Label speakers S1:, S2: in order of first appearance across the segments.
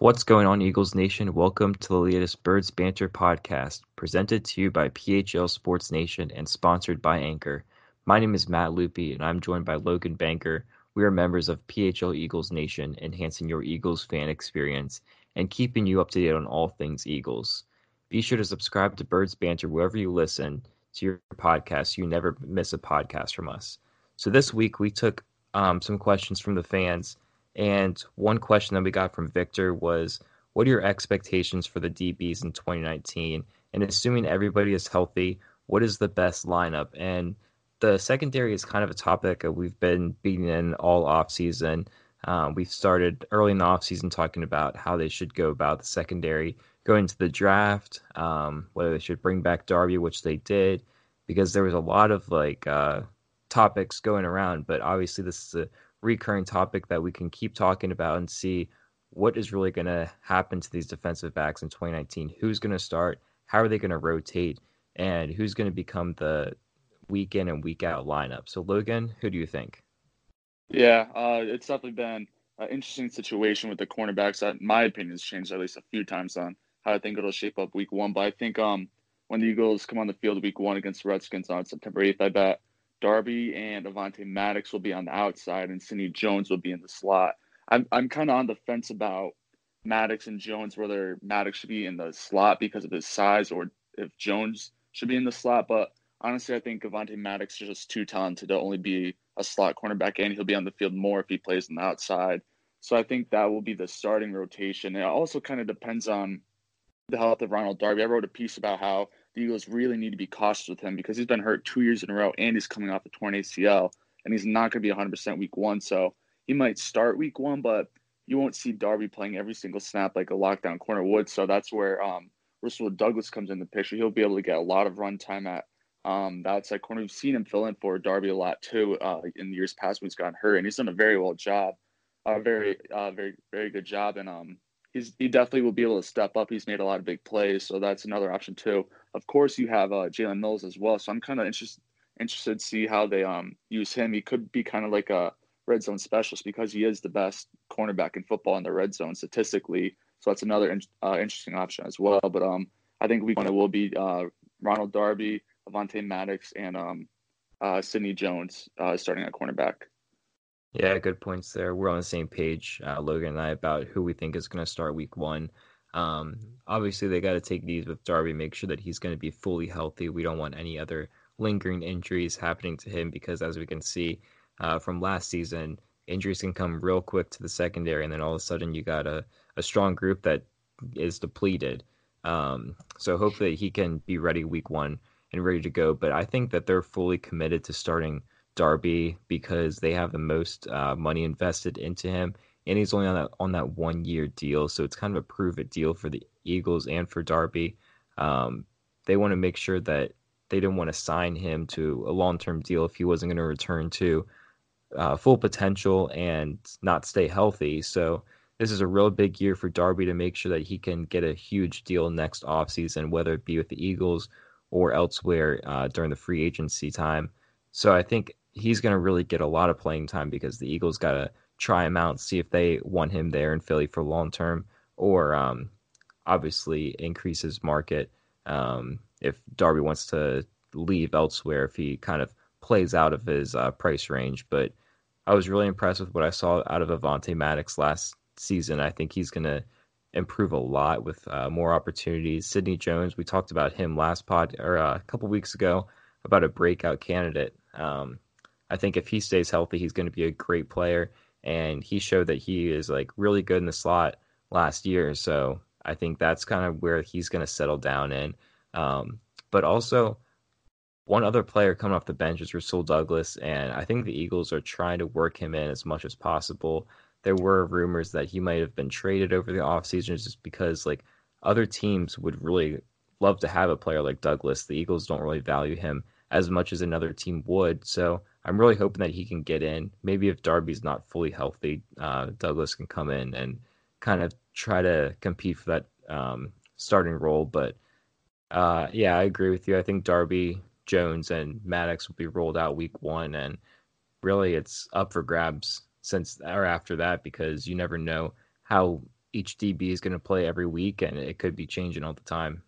S1: What's going on, Eagles Nation? Welcome to the latest Birds Banter podcast, presented to you by PHL Sports Nation and sponsored by Anchor. My name is Matt Lupi, and I'm joined by Logan Banker. We are members of PHL Eagles Nation, enhancing your Eagles fan experience and keeping you up to date on all things Eagles. Be sure to subscribe to Birds Banter wherever you listen to your podcast you never miss a podcast from us. So this week we took um, some questions from the fans and one question that we got from Victor was, what are your expectations for the DBs in 2019? And assuming everybody is healthy, what is the best lineup? And the secondary is kind of a topic that we've been beating in all offseason. Um, we've started early in the offseason talking about how they should go about the secondary going into the draft, um, whether they should bring back Darby, which they did, because there was a lot of like uh, topics going around. But obviously, this is a recurring topic that we can keep talking about and see what is really going to happen to these defensive backs in 2019. Who's going to start? How are they going to rotate? And who's going to become the week in and week out lineup? So, Logan, who do you think?
S2: Yeah, uh, it's definitely been an interesting situation with the cornerbacks. That, my opinion, has changed at least a few times on how I think it'll shape up week one. But I think um, when the Eagles come on the field week one against the Redskins on September 8th, I bet Darby and Avonte Maddox will be on the outside, and Sidney Jones will be in the slot. I'm I'm kind of on the fence about Maddox and Jones, whether Maddox should be in the slot because of his size, or if Jones should be in the slot. But honestly, I think Avonte Maddox is just too talented to only be a slot cornerback, and he'll be on the field more if he plays on the outside. So I think that will be the starting rotation. It also kind of depends on the health of Ronald Darby. I wrote a piece about how the Eagles really need to be cautious with him because he's been hurt two years in a row and he's coming off a torn ACL and he's not going to be 100% week one. So he might start week one, but you won't see Darby playing every single snap like a lockdown corner would. So that's where um, Rasul Douglas comes in the picture. He'll be able to get a lot of run time at um, the outside corner. We've seen him fill in for Darby a lot too uh, in years past when he's gotten hurt, and he's done a very well job, a very, uh, very, very good job. And um, he's he definitely will be able to step up. He's made a lot of big plays, so that's another option too. Of course, you have uh, Jalen Mills as well, so I'm kind of interested interested to see how they um use him. He could be kind of like a red zone specialist because he is the best cornerback in football in the red zone statistically. So that's another in, uh, interesting option as well. But um, I think week one will be uh, Ronald Darby, Avonte Maddox, and um, uh, Sidney Jones uh, starting at cornerback.
S1: Yeah, good points there. We're on the same page, uh, Logan and I, about who we think is going to start week one. Um, obviously, they got to take these with Darby, make sure that he's going to be fully healthy. We don't want any other lingering injuries happening to him because, as we can see uh, from last season, injuries can come real quick to the secondary, and then all of a sudden you got a, a strong group that is depleted. Um, so hopefully he can be ready week one and ready to go. But I think that they're fully committed to starting Darby because they have the most uh, money invested into him, and he's only on that on that one year deal, so it's kind of a prove it deal for the Eagles and for Darby. Um, they want to make sure that they didn't want to sign him to a long term deal if he wasn't going to return to uh, full potential and not stay healthy. So this is a real big year for Darby to make sure that he can get a huge deal next offseason, whether it be with the Eagles or elsewhere uh, during the free agency time. So I think he's going to really get a lot of playing time because the Eagles got to try him out, see if they want him there in Philly for long term, or um, obviously increase his market um, if Darby wants to leave elsewhere if he kind of plays out of his uh, price range. But I was really impressed with what I saw out of Avonte Maddox last season. I think he's going to improve a lot with uh, more opportunities. Sidney Jones, we talked about him last pod or uh, a couple weeks ago about a breakout candidate. Um, I think if he stays healthy, he's going to be a great player. And he showed that he is like really good in the slot last year. So I think that's kind of where he's going to settle down in. Um, but also, one other player coming off the bench is Rasul Douglas, and I think the Eagles are trying to work him in as much as possible. There were rumors that he might have been traded over the offseason just because like other teams would really love to have a player like Douglas. The Eagles don't really value him as much as another team would. So I'm really hoping that he can get in. Maybe if Darby's not fully healthy, uh, Douglas can come in and kind of try to compete for that um, starting role. But uh, yeah, I agree with you. I think Darby, Jones, and Maddox will be rolled out week one, and really it's up for grabs since or after that because you never know how each DB is going to play every week, and it could be changing all the time.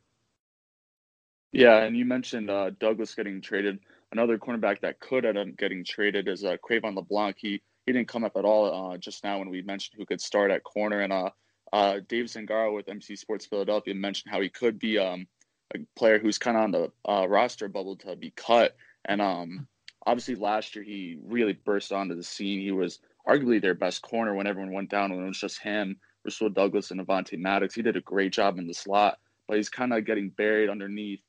S2: Yeah, and you mentioned uh, Douglas getting traded. Another cornerback that could end up getting traded is uh, Cre'Von LeBlanc. He he didn't come up at all uh, just now when we mentioned who could start at corner. And uh, uh, Dave Zangaro with NBC Sports Philadelphia mentioned how he could be um, a player who's kind of on the uh, roster bubble to be cut. And um, obviously, last year he really burst onto the scene. He was arguably their best corner when everyone went down when it was just him, Rasul Douglas, and Avonte Maddox. He did a great job in the slot, but he's kind of getting buried underneath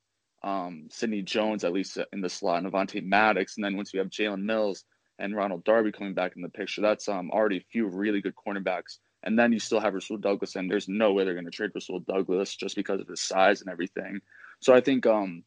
S2: um, Sidney Jones, at least in the slot, and Avonte Maddox. And then once we have Jalen Mills and Ronald Darby coming back in the picture, that's um, already a few really good cornerbacks. And then you still have Rasul Douglas, and there's no way they're going to trade Rasul Douglas just because of his size and everything. So I think um,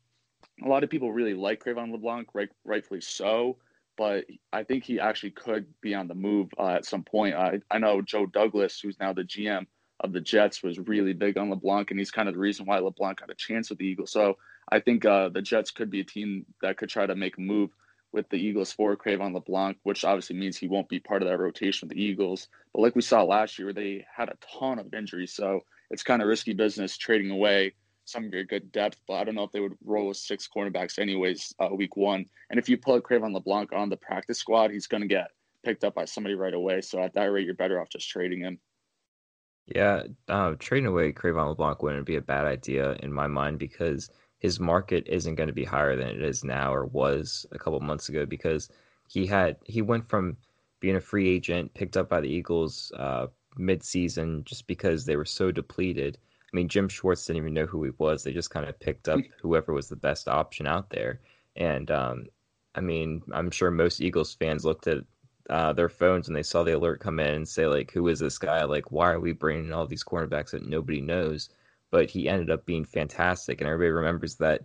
S2: a lot of people really like Cre'Von LeBlanc, right, rightfully so. But I think he actually could be on the move uh, at some point. I, I know Joe Douglas, who's now the GM of the Jets, was really big on LeBlanc, and he's kind of the reason why LeBlanc got a chance with the Eagles. So I think uh, the Jets could be a team that could try to make a move with the Eagles for Cre'Von LeBlanc, which obviously means he won't be part of that rotation with the Eagles. But like we saw last year, they had a ton of injuries, so it's kind of risky business trading away some of your good depth. But I don't know if they would roll with six cornerbacks anyways uh, week one. And if you put Cre'Von LeBlanc on the practice squad, he's going to get picked up by somebody right away. So at that rate, you're better off just trading him.
S1: Yeah, uh, trading away Cre'Von LeBlanc wouldn't be a bad idea in my mind because – his market isn't going to be higher than it is now or was a couple months ago because he had he went from being a free agent picked up by the Eagles uh, mid-season just because they were so depleted. I mean, Jim Schwartz didn't even know who he was. They just kind of picked up whoever was the best option out there. And um, I mean, I'm sure most Eagles fans looked at uh, their phones and they saw the alert come in and say like, "Who is this guy? Like, why are we bringing all these cornerbacks that nobody knows?" But he ended up being fantastic. And everybody remembers that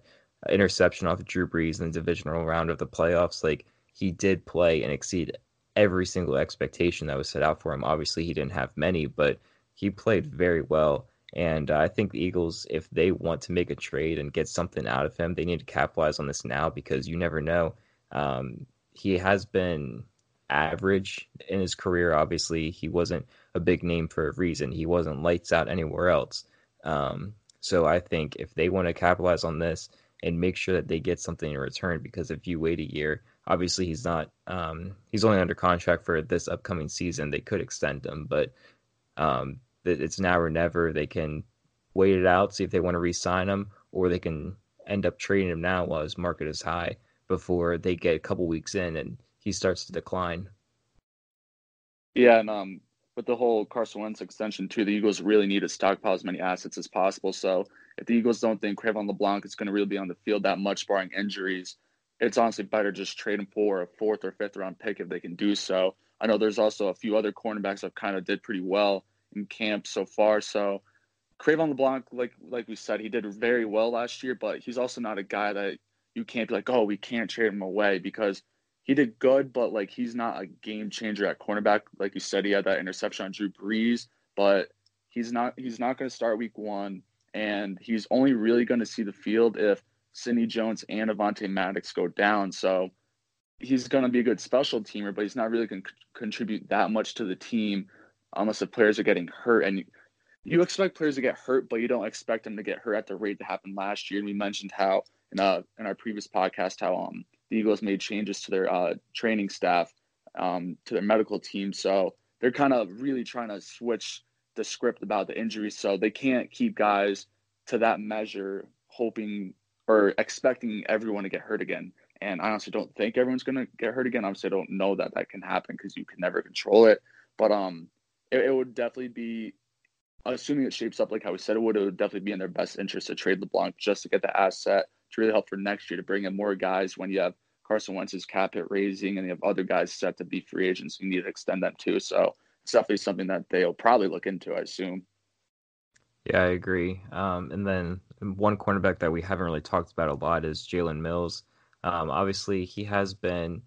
S1: interception off of Drew Brees in the divisional round of the playoffs. Like he did play and exceed every single expectation that was set out for him. Obviously, he didn't have many, but he played very well. And uh, I think the Eagles, if they want to make a trade and get something out of him, they need to capitalize on this now because you never know. Um, he has been average in his career. Obviously, he wasn't a big name for a reason. He wasn't lights out anywhere else. Um, so I think if they want to capitalize on this and make sure that they get something in return, because if you wait a year, obviously he's not um, he's only under contract for this upcoming season. They could extend him, but um, it's now or never. They can wait it out, see if they want to re-sign him, or they can end up trading him now while his market is high before they get a couple weeks in and he starts to decline.
S2: Yeah, and um, with the whole Carson Wentz extension too, the Eagles really need to stockpile as many assets as possible. So if the Eagles don't think Cre'Von LeBlanc is going to really be on the field that much, barring injuries, it's honestly better just trade him for a fourth or fifth round pick if they can do so. I know there's also a few other cornerbacks that kind of did pretty well in camp so far. So Cre'Von LeBlanc, like like we said, he did very well last year, but he's also not a guy that you can't be like, oh, we can't trade him away because he did good, but like he's not a game changer at cornerback. Like you said, he had that interception on Drew Brees, but he's not he's not going to start week one, and he's only really going to see the field if Sidney Jones and Avonte Maddox go down. So he's going to be a good special teamer, but he's not really going to contribute that much to the team unless the players are getting hurt. And you, you expect players to get hurt, but you don't expect them to get hurt at the rate that happened last year. And we mentioned how in uh in our previous podcast how um the Eagles made changes to their uh, training staff, um, to their medical team. So they're kind of really trying to switch the script about the injuries. So they can't keep guys to that measure, hoping or expecting everyone to get hurt again. And I honestly don't think everyone's going to get hurt again. Obviously, I don't know that that can happen because you can never control it. But um, it, it, would definitely be, assuming it shapes up like how we said it would, it would definitely be in their best interest to trade LeBlanc just to get the asset to really help for next year to bring in more guys when you have Carson Wentz's cap hit raising and you have other guys set to be free agents. You need to extend them too. So it's definitely something that they'll probably look into, I assume.
S1: Yeah, I agree. Um, and then one cornerback that we haven't really talked about a lot is Jalen Mills. Um, obviously, he has been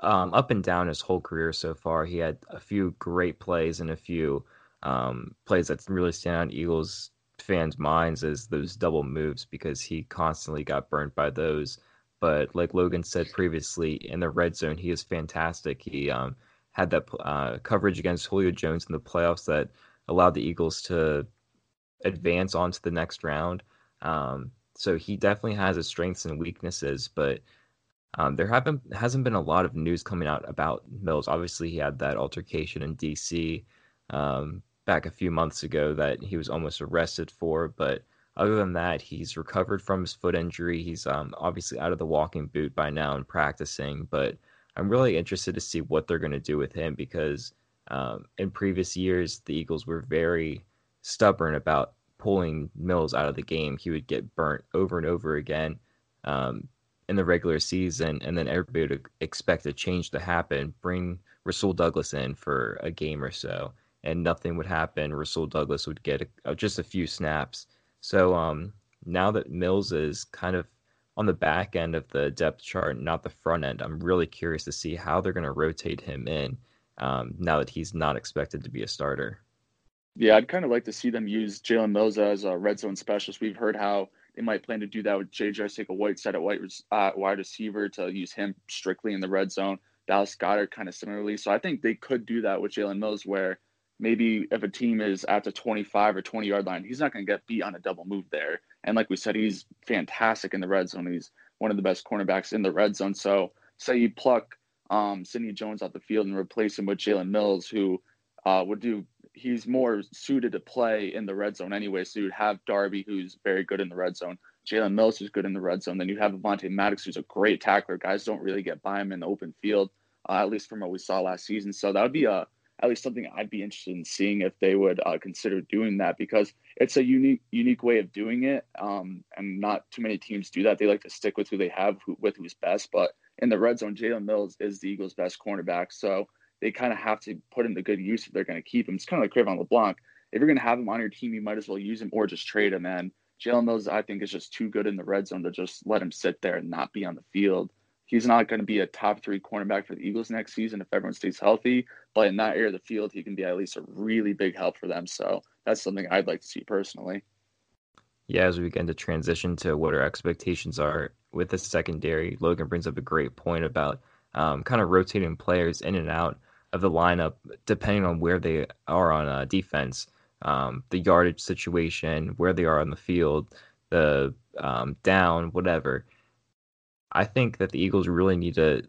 S1: um, up and down his whole career so far. He had a few great plays and a few um, plays that really stand out Eagles fans' minds as those double moves because he constantly got burnt by those. But like Logan said previously, in the red zone, he is fantastic. He um, had that uh, coverage against Julio Jones in the playoffs that allowed the Eagles to advance on to the next round. Um, so he definitely has his strengths and weaknesses, but um, there haven't hasn't been a lot of news coming out about Mills. Obviously, he had that altercation in D.C. Um, back a few months ago that he was almost arrested for, but other than that, he's recovered from his foot injury. He's um, obviously out of the walking boot by now and practicing, but I'm really interested to see what they're going to do with him because um, in previous years, the Eagles were very stubborn about pulling Mills out of the game. He would get burnt over and over again um, in the regular season, and then everybody would expect a change to happen. Bring Rasul Douglas in for a game or so, and nothing would happen. Rasul Douglas would get a, just a few snaps. So um, now that Mills is kind of on the back end of the depth chart, not the front end, I'm really curious to see how they're going to rotate him in um, now that he's not expected to be a starter.
S2: Yeah, I'd kind of like to see them use Jalen Mills as a red zone specialist. We've heard how they might plan to do that with J.J. Arcega-Whiteside at white, uh, wide receiver to use him strictly in the red zone. Dallas Goedert kind of similarly. So I think they could do that with Jalen Mills, where maybe if a team is at the 25 or 20 yard line, he's not going to get beat on a double move there. And like we said, he's fantastic in the red zone. He's one of the best cornerbacks in the red zone. So say you pluck um, Sidney Jones off the field and replace him with Jalen Mills, who uh, would do. He's more suited to play in the red zone anyway. So you'd have Darby, who's very good in the red zone. Jalen Mills, who's good in the red zone. Then you have Avonte Maddox, who's a great tackler. Guys don't really get by him in the open field, uh, at least from what we saw last season. So that would be a at least something I'd be interested in seeing if they would uh, consider doing that because it's a unique unique way of doing it, um, and not too many teams do that. They like to stick with who they have, who, with who's best. But in the red zone, Jalen Mills is the Eagles' best cornerback, so they kind of have to put him to good use if they're going to keep him. It's kind of like Cre'Von LeBlanc. If you're going to have him on your team, you might as well use him or just trade him. And Jalen Mills, I think, is just too good in the red zone to just let him sit there and not be on the field he's not going to be a top three cornerback for the Eagles next season if everyone stays healthy. But in that area of the field, he can be at least a really big help for them. So that's something I'd like to see personally.
S1: Yeah, as we begin to transition to what our expectations are with the secondary, Logan brings up a great point about um, kind of rotating players in and out of the lineup depending on where they are on uh, defense, um, the yardage situation, where they are on the field, the um, down, whatever. I think that the Eagles really need to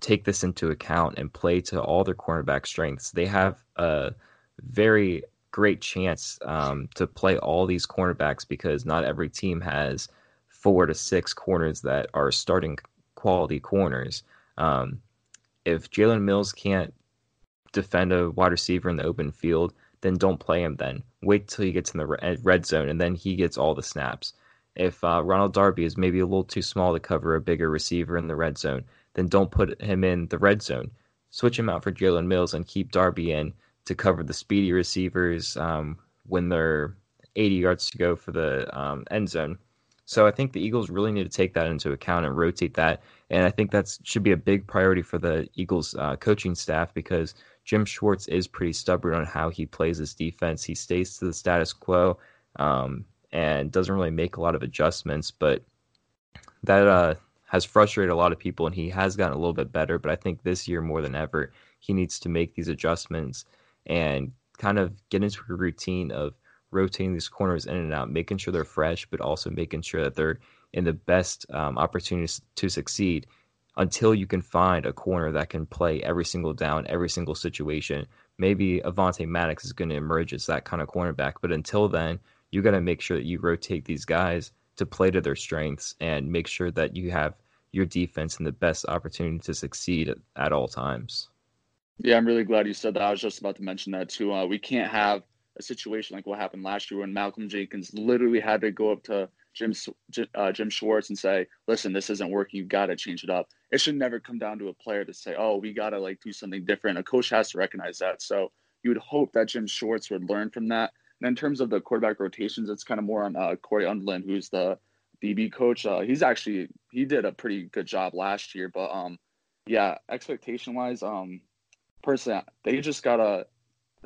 S1: take this into account and play to all their cornerback strengths. They have a very great chance um, to play all these cornerbacks because not every team has four to six corners that are starting quality corners. Um, if Jalen Mills can't defend a wide receiver in the open field, then don't play him then. Wait till he gets in the red zone and then he gets all the snaps. If uh, Ronald Darby is maybe a little too small to cover a bigger receiver in the red zone, then don't put him in the red zone. Switch him out for Jalen Mills and keep Darby in to cover the speedy receivers um, when they're 80 yards to go for the um, end zone. So I think the Eagles really need to take that into account and rotate that. And I think that should be a big priority for the Eagles uh, coaching staff because Jim Schwartz is pretty stubborn on how he plays his defense. He stays to the status quo. Um, and doesn't really make a lot of adjustments. But that uh, has frustrated a lot of people, and he has gotten a little bit better. But I think this year more than ever, he needs to make these adjustments and kind of get into a routine of rotating these corners in and out, making sure they're fresh, but also making sure that they're in the best um, opportunities to succeed until you can find a corner that can play every single down, every single situation. Maybe Avonte Maddox is going to emerge as that kind of cornerback, but until then, you got to make sure that you rotate these guys to play to their strengths and make sure that you have your defense in the best opportunity to succeed at, at all times.
S2: Yeah, I'm really glad you said that. I was just about to mention that too. Uh, we can't have a situation like what happened last year when Malcolm Jenkins literally had to go up to Jim uh, Jim Schwartz and say, "Listen, this isn't working. You got to change it up." It should never come down to a player to say, "Oh, we got to like do something different." A coach has to recognize that. So you would hope that Jim Schwartz would learn from that. And in terms of the quarterback rotations, it's kind of more on uh, Cory Undlin, who's the DB coach. Uh, he's actually he did a pretty good job last year, but um, yeah, expectation wise, um, personally, they just gotta.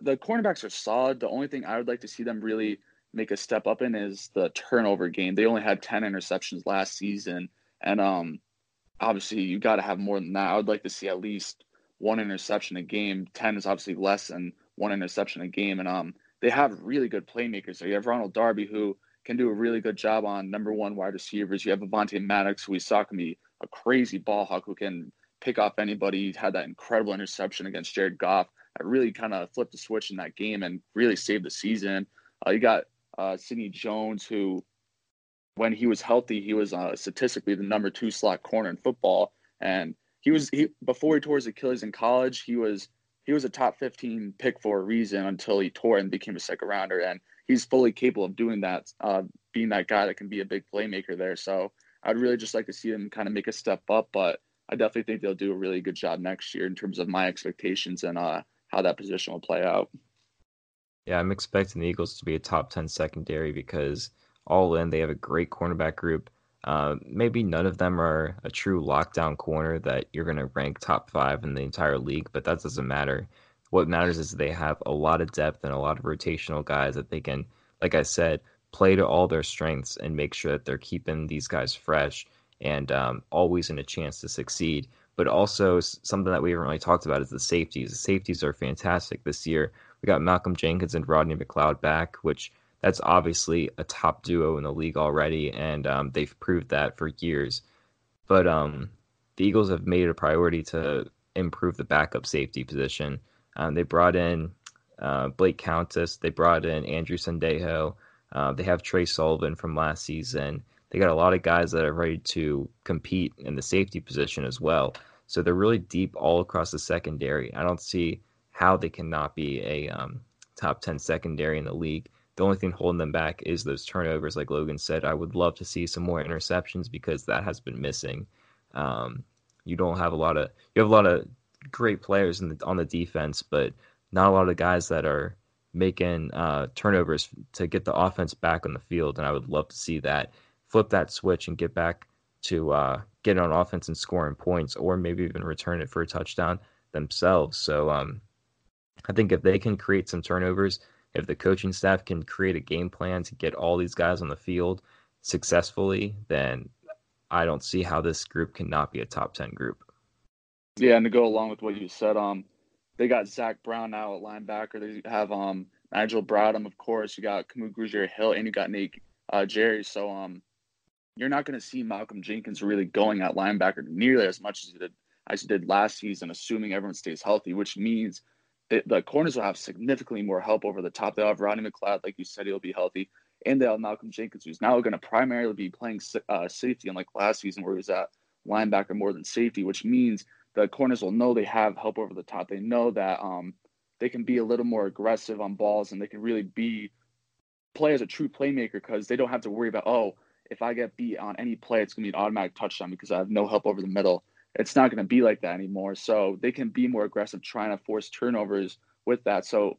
S2: The cornerbacks are solid. The only thing I would like to see them really make a step up in is the turnover game. They only had 10 interceptions last season. And um, obviously, you got to have more than that. I would like to see at least one interception a game. 10 is obviously less than one interception a game. And um, they have really good playmakers. You have Ronald Darby, who can do a really good job on number one wide receivers. You have Avonte Maddox, who we saw can be a crazy ball hawk who can pick off anybody. He had that incredible interception against Jared Goff that really kind of flipped the switch in that game and really saved the season. Uh, you got uh, Sidney Jones, who, when he was healthy, he was uh, statistically the number two slot corner in football, and he was he before he tore his Achilles in college, he was he was a top 15 pick for a reason until he tore and became a second rounder, and he's fully capable of doing that, uh, being that guy that can be a big playmaker there. So I'd really just like to see him kind of make a step up, but I definitely think they'll do a really good job next year in terms of my expectations and uh, how that position will play out.
S1: Yeah, I'm expecting the Eagles to be a top 10 secondary because all in, they have a great cornerback group. Uh, maybe none of them are a true lockdown corner that you're going to rank top five in the entire league, but that doesn't matter. What matters is they have a lot of depth and a lot of rotational guys that they can, like I said, play to all their strengths and make sure that they're keeping these guys fresh and um, always in a chance to succeed. But also something that we haven't really talked about is the safeties. The safeties are fantastic this year. We got Malcolm Jenkins and Rodney McLeod back, which that's obviously a top duo in the league already, and um, they've proved that for years. But um, the Eagles have made it a priority to improve the backup safety position. Um, they brought in uh, Blake Countess, they brought in Andrew Sendejo, uh, they have Tre Sullivan from last season. They got a lot of guys that are ready to compete in the safety position as well. So they're really deep all across the secondary. I don't see how they cannot be a um, top 10 secondary in the league. The only thing holding them back is those turnovers, like Logan said. I would love to see some more interceptions because that has been missing. Um, you don't have a lot of you have a lot of great players the, on the defense, but not a lot of guys that are making uh, turnovers to get the offense back on the field. And I would love to see that flip that switch and get back to uh, get on offense and scoring points, or maybe even return it for a touchdown themselves. So um, I think if they can create some turnovers, if the coaching staff can create a game plan to get all these guys on the field successfully, then I don't see how this group cannot be a top 10 group.
S2: Yeah, and to go along with what you said, um, they got Zach Brown now at linebacker. They have um Nigel Bradham, of course. You got Kamu Grugier Hill, and you got Nate uh, Gerry. So um, you're not going to see Malcolm Jenkins really going at linebacker nearly as much as he did as he did last season, assuming everyone stays healthy, which means the, the corners will have significantly more help over the top. They'll have Ronnie McLeod, like you said, he'll be healthy. And they'll have Malcolm Jenkins, who's now going to primarily be playing uh, safety, unlike last season where he was at linebacker more than safety, which means the corners will know they have help over the top. They know that um, they can be a little more aggressive on balls and they can really be play as a true playmaker because they don't have to worry about, oh, if I get beat on any play, it's going to be an automatic touchdown because I have no help over the middle it's not going to be like that anymore. So they can be more aggressive trying to force turnovers with that. So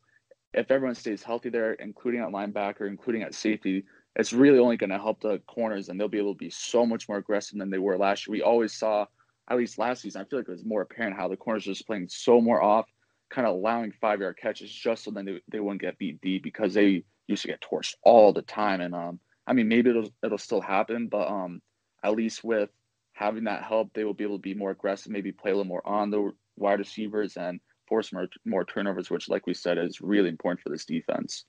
S2: if everyone stays healthy there, including at linebacker, including at safety, it's really only going to help the corners and they'll be able to be so much more aggressive than they were last year. We always saw, at least last season, I feel like it was more apparent how the corners were just playing so more off, kind of allowing five yard catches just so then they, they wouldn't get beat deep because they used to get torched all the time. And um, I mean, maybe it'll it'll still happen, but um, at least with having that help, they will be able to be more aggressive, maybe play a little more on the wide receivers and force more more turnovers, which, like we said, is really important for this defense.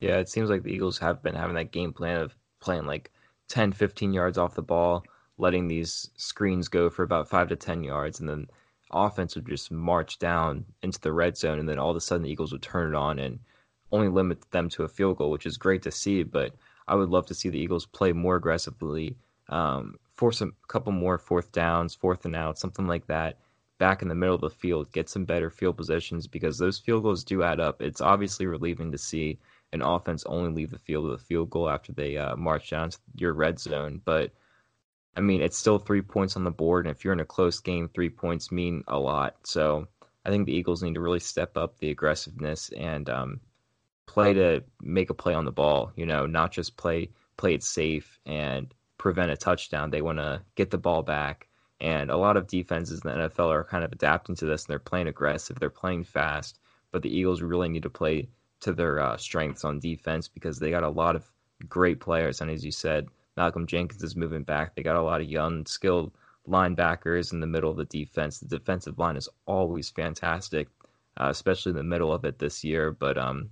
S1: Yeah, it seems like the Eagles have been having that game plan of playing like 10, 15 yards off the ball, letting these screens go for about five to 10 yards, and then offense would just march down into the red zone, and then all of a sudden the Eagles would turn it on and only limit them to a field goal, which is great to see. But I would love to see the Eagles play more aggressively, um, force a couple more fourth downs, fourth and out, something like that, back in the middle of the field, get some better field positions because those field goals do add up. It's obviously relieving to see an offense only leave the field with a field goal after they uh, march down to your red zone. But I mean, it's still three points on the board, and if you're in a close game, three points mean a lot. So I think the Eagles need to really step up the aggressiveness and um, play to make a play on the ball. You know, not just play play it safe and prevent a touchdown. They want to get the ball back. And a lot of defenses in the NFL are kind of adapting to this, and they're playing aggressive. They're playing fast, but the Eagles really need to play to their uh, strengths on defense because they got a lot of great players. And as you said, Malcolm Jenkins is moving back. They got a lot of young, skilled linebackers in the middle of the defense. The defensive line is always fantastic, uh, especially in the middle of it this year. But um,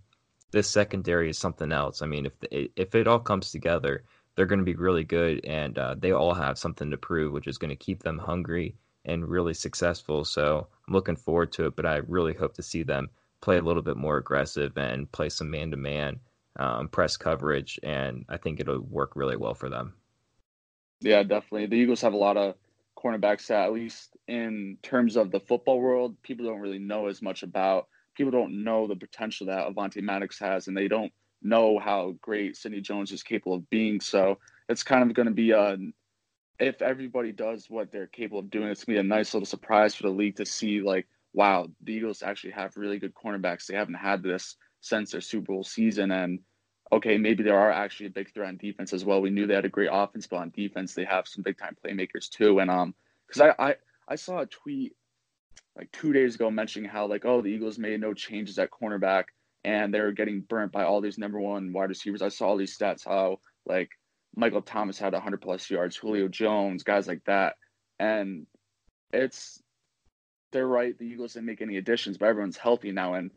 S1: this secondary is something else. I mean, if the, if it all comes together, they're going to be really good, and uh, they all have something to prove, which is going to keep them hungry and really successful. So I'm looking forward to it, but I really hope to see them play a little bit more aggressive and play some man to man press coverage, and I think it'll work really well for them.
S2: Yeah, definitely. The Eagles have a lot of cornerbacks that, at least in terms of the football world, people don't really know as much about. People don't know the potential that Avonte Maddox has, and they don't know how great Sidney Jones is capable of being. So it's kind of going to be a if everybody does what they're capable of doing, it's gonna be a nice little surprise for the league to see like, wow, the Eagles actually have really good cornerbacks. They haven't had this since their Super Bowl season. And okay, maybe there are actually a big threat on defense as well. We knew they had a great offense, but on defense they have some big time playmakers too. And um, because I, I I saw a tweet like two days ago mentioning how like oh the Eagles made no changes at cornerback and they're getting burnt by all these number one wide receivers. I saw all these stats how like Michael Thomas had 100 plus yards, Julio Jones, guys like that, and it's they're right. The Eagles didn't make any additions, but everyone's healthy now, and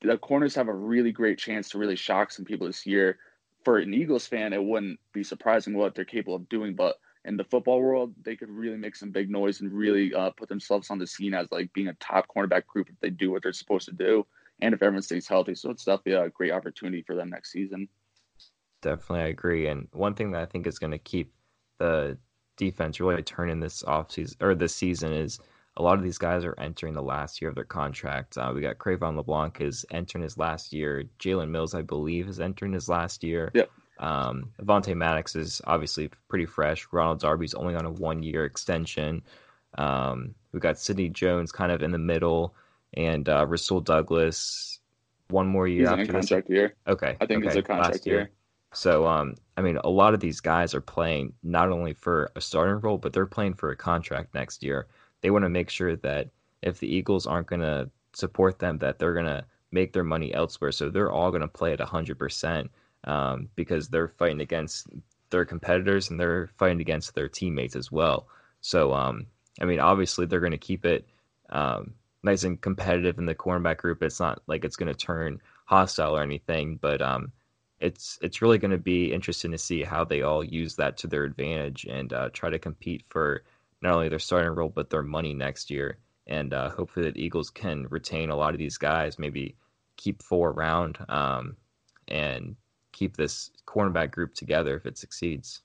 S2: the corners have a really great chance to really shock some people this year. For an Eagles fan, it wouldn't be surprising what they're capable of doing, but in the football world, they could really make some big noise and really uh, put themselves on the scene as like being a top cornerback group if they do what they're supposed to do, and if everyone stays healthy. So it's definitely a great opportunity for them next season.
S1: Definitely, I agree. And one thing that I think is going to keep the defense really turning this offseason or this season is a lot of these guys are entering the last year of their contract. Uh, we got Cre'Von LeBlanc is entering his last year. Jalen Mills, I believe, is entering his last year.
S2: Yep.
S1: Um, Avonte Maddox is obviously pretty fresh. Ronald Darby's only on a one year extension. Um, we got Sidney Jones kind of in the middle, and uh, Rasul Douglas one more year
S2: He's
S1: after
S2: contract this. year.
S1: Okay,
S2: I think
S1: okay.
S2: it's a contract year. year.
S1: So, um, I mean, a lot of these guys are playing not only for a starting role, but they're playing for a contract next year they want to make sure that if the Eagles aren't going to support them, that they're going to make their money elsewhere. So they're all going to play at 100% um, because they're fighting against their competitors and they're fighting against their teammates as well. So, um, I mean, obviously they're going to keep it um, nice and competitive in the cornerback group. It's not like it's going to turn hostile or anything, but um, it's it's really going to be interesting to see how they all use that to their advantage and uh, try to compete for not only their starting role but their money next year. And uh, hopefully the Eagles can retain a lot of these guys, maybe keep four around, um, and keep this cornerback group together if it succeeds.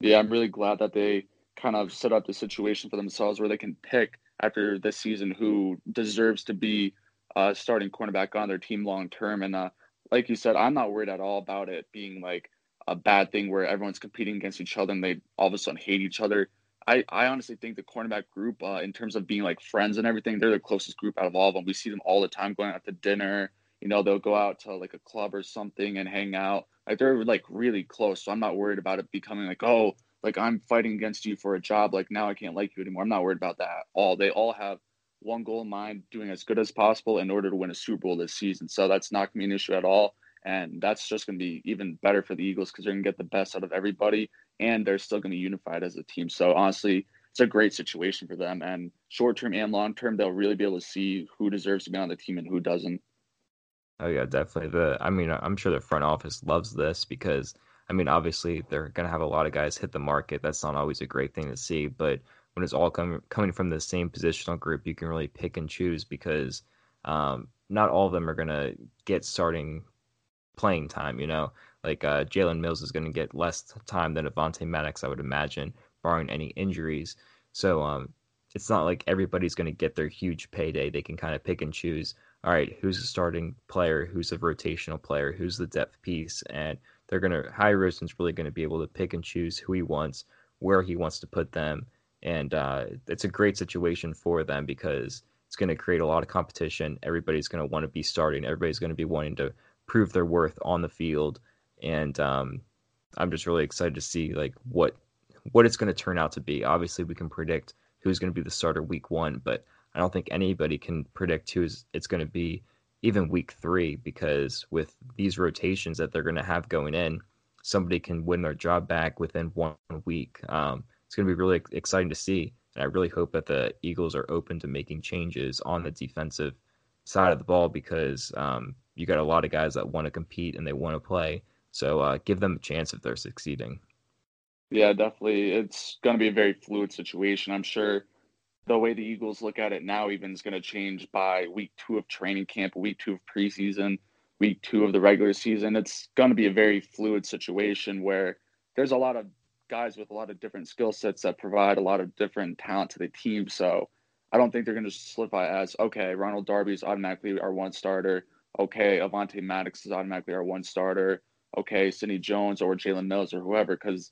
S2: Yeah, I'm really glad that they kind of set up the situation for themselves where they can pick after this season who deserves to be uh, starting cornerback on their team long term. And uh, like you said, I'm not worried at all about it being like a bad thing where everyone's competing against each other and they all of a sudden hate each other. I, I honestly think the cornerback group, uh, in terms of being like friends and everything, they're the closest group out of all of them. We see them all the time going out to dinner. You know, they'll go out to like a club or something and hang out. Like they're like really close. So I'm not worried about it becoming like, oh, like I'm fighting against you for a job. Like now I can't like you anymore. I'm not worried about that at all. They all have one goal in mind, doing as good as possible in order to win a Super Bowl this season. So that's not to be an issue at all. And that's just going to be even better for the Eagles because they're to get the best out of everybody and they're still going to be unified as a team. So honestly, it's a great situation for them. And short term and long term, they'll really be able to see who deserves to be on the team and who doesn't.
S1: Oh yeah, definitely. The I mean, I'm sure the front office loves this because I mean, obviously they're going to have a lot of guys hit the market. That's not always a great thing to see, but when it's all coming coming from the same positional group, you can really pick and choose because um, not all of them are going to get starting playing time. You know, like uh, Jalen Mills is going to get less time than Avonte Maddox, I would imagine, barring any injuries. So um, it's not like everybody's going to get their huge payday. They can kind of pick and choose all right, who's a starting player, who's a rotational player, who's the depth piece, and they're gonna Howie Roseman's really gonna be able to pick and choose who he wants, where he wants to put them, and uh, it's a great situation for them because it's going to create a lot of competition. Everybody's going to want to be starting. Everybody's going to be wanting to prove their worth on the field, and um, I'm just really excited to see like what what it's going to turn out to be. Obviously, we can predict who's going to be the starter week one, but I don't think anybody can predict who's it's going to be even week three because with these rotations that they're going to have going in, somebody can win their job back within one week. Um, it's going to be really exciting to see. And I really hope that the Eagles are open to making changes on the defensive side of the ball because um, you got a lot of guys that want to compete and they want to play. So uh, give them a chance if they're succeeding.
S2: Yeah, definitely. It's going to be a very fluid situation. I'm sure the way the Eagles look at it now even is going to change by week two of training camp, week two of preseason, week two of the regular season. It's going to be a very fluid situation where there's a lot of guys with a lot of different skill sets that provide a lot of different talent to the team. So I don't think they're going to solidify as okay, Ronald Darby is automatically our one starter. Okay, Avonte Maddox is automatically our one starter. Okay, Sidney Jones or Jalen Mills or whoever, because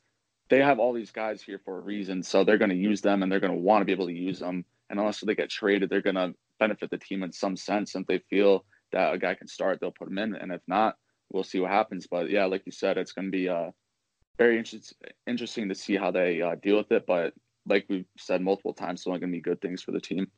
S2: they have all these guys here for a reason. So they're going to use them and they're going to want to be able to use them. And unless they get traded, they're going to benefit the team in some sense. And if they feel that a guy can start, they'll put him in. And if not, we'll see what happens. But yeah, like you said, it's going to be uh, very inter- interesting to see how they uh, deal with it. But like we've said multiple times, it's only going to be good things for the team.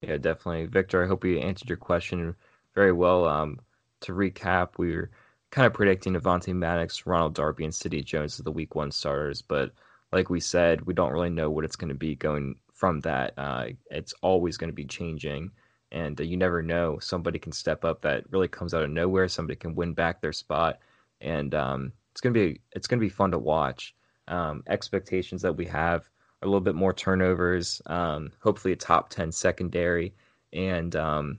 S1: Yeah, definitely, Victor. I hope we answered your question very well. Um, to recap, we are kind of predicting Avonte Maddox, Ronald Darby, and Sidney Jones as the Week One starters. But like we said, we don't really know what it's going to be going from that. Uh, it's always going to be changing, and uh, you never know. Somebody can step up that really comes out of nowhere. Somebody can win back their spot, and um, it's gonna be it's gonna be fun to watch. Um, expectations that we have a little bit more turnovers, um, hopefully a top ten secondary, and um,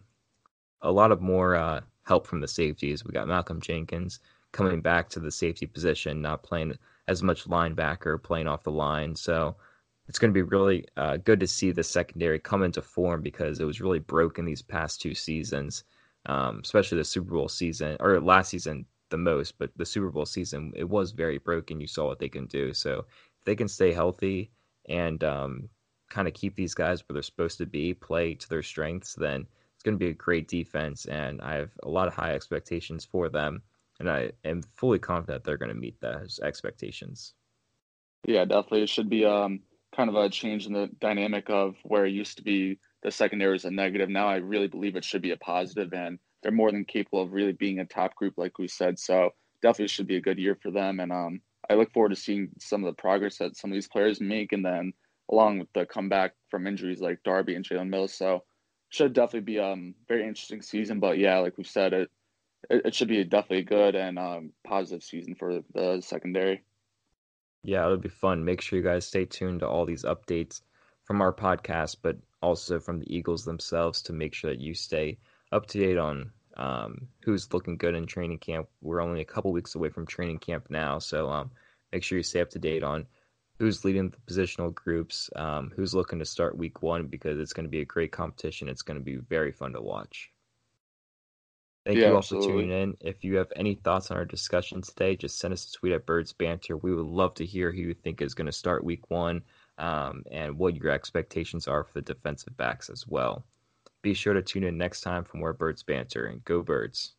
S1: a lot of more uh, help from the safeties. We got Malcolm Jenkins coming back to the safety position, not playing as much linebacker, playing off the line. So it's going to be really uh, good to see the secondary come into form because it was really broken these past two seasons, um, especially the Super Bowl season or last season the most, but the Super Bowl season it was very broken. You saw what they can do. So if they can stay healthy and um, kind of keep these guys where they're supposed to be, play to their strengths, then going to be a great defense. And I have a lot of high expectations for them, and I am fully confident they're going to meet those expectations.
S2: Yeah, definitely. It should be um, kind of a change in the dynamic of where it used to be the secondary is a negative. Now I really believe it should be a positive, and they're more than capable of really being a top group, like we said. So definitely should be a good year for them. And um, I look forward to seeing some of the progress that some of these players make, and then along with the comeback from injuries like Darby and Jalen Mills. So should definitely be a um, very interesting season. But yeah, like we've said, it it, should be definitely good and um, positive season for the secondary.
S1: Yeah, it'll be fun. Make sure you guys stay tuned to all these updates from our podcast, but also from the Eagles themselves to make sure that you stay up to date on um, who's looking good in training camp. We're only a couple weeks away from training camp now, so um, make sure you stay up to date on who's leading the positional groups, um, who's looking to start week one because it's going to be a great competition. It's going to be very fun to watch. Thank yeah, you all absolutely. for tuning in. If you have any thoughts on our discussion today, just send us a tweet at Birds Banter. We would love to hear who you think is going to start week one um, and what your expectations are for the defensive backs as well. Be sure to tune in next time for more Birds Banter and go Birds.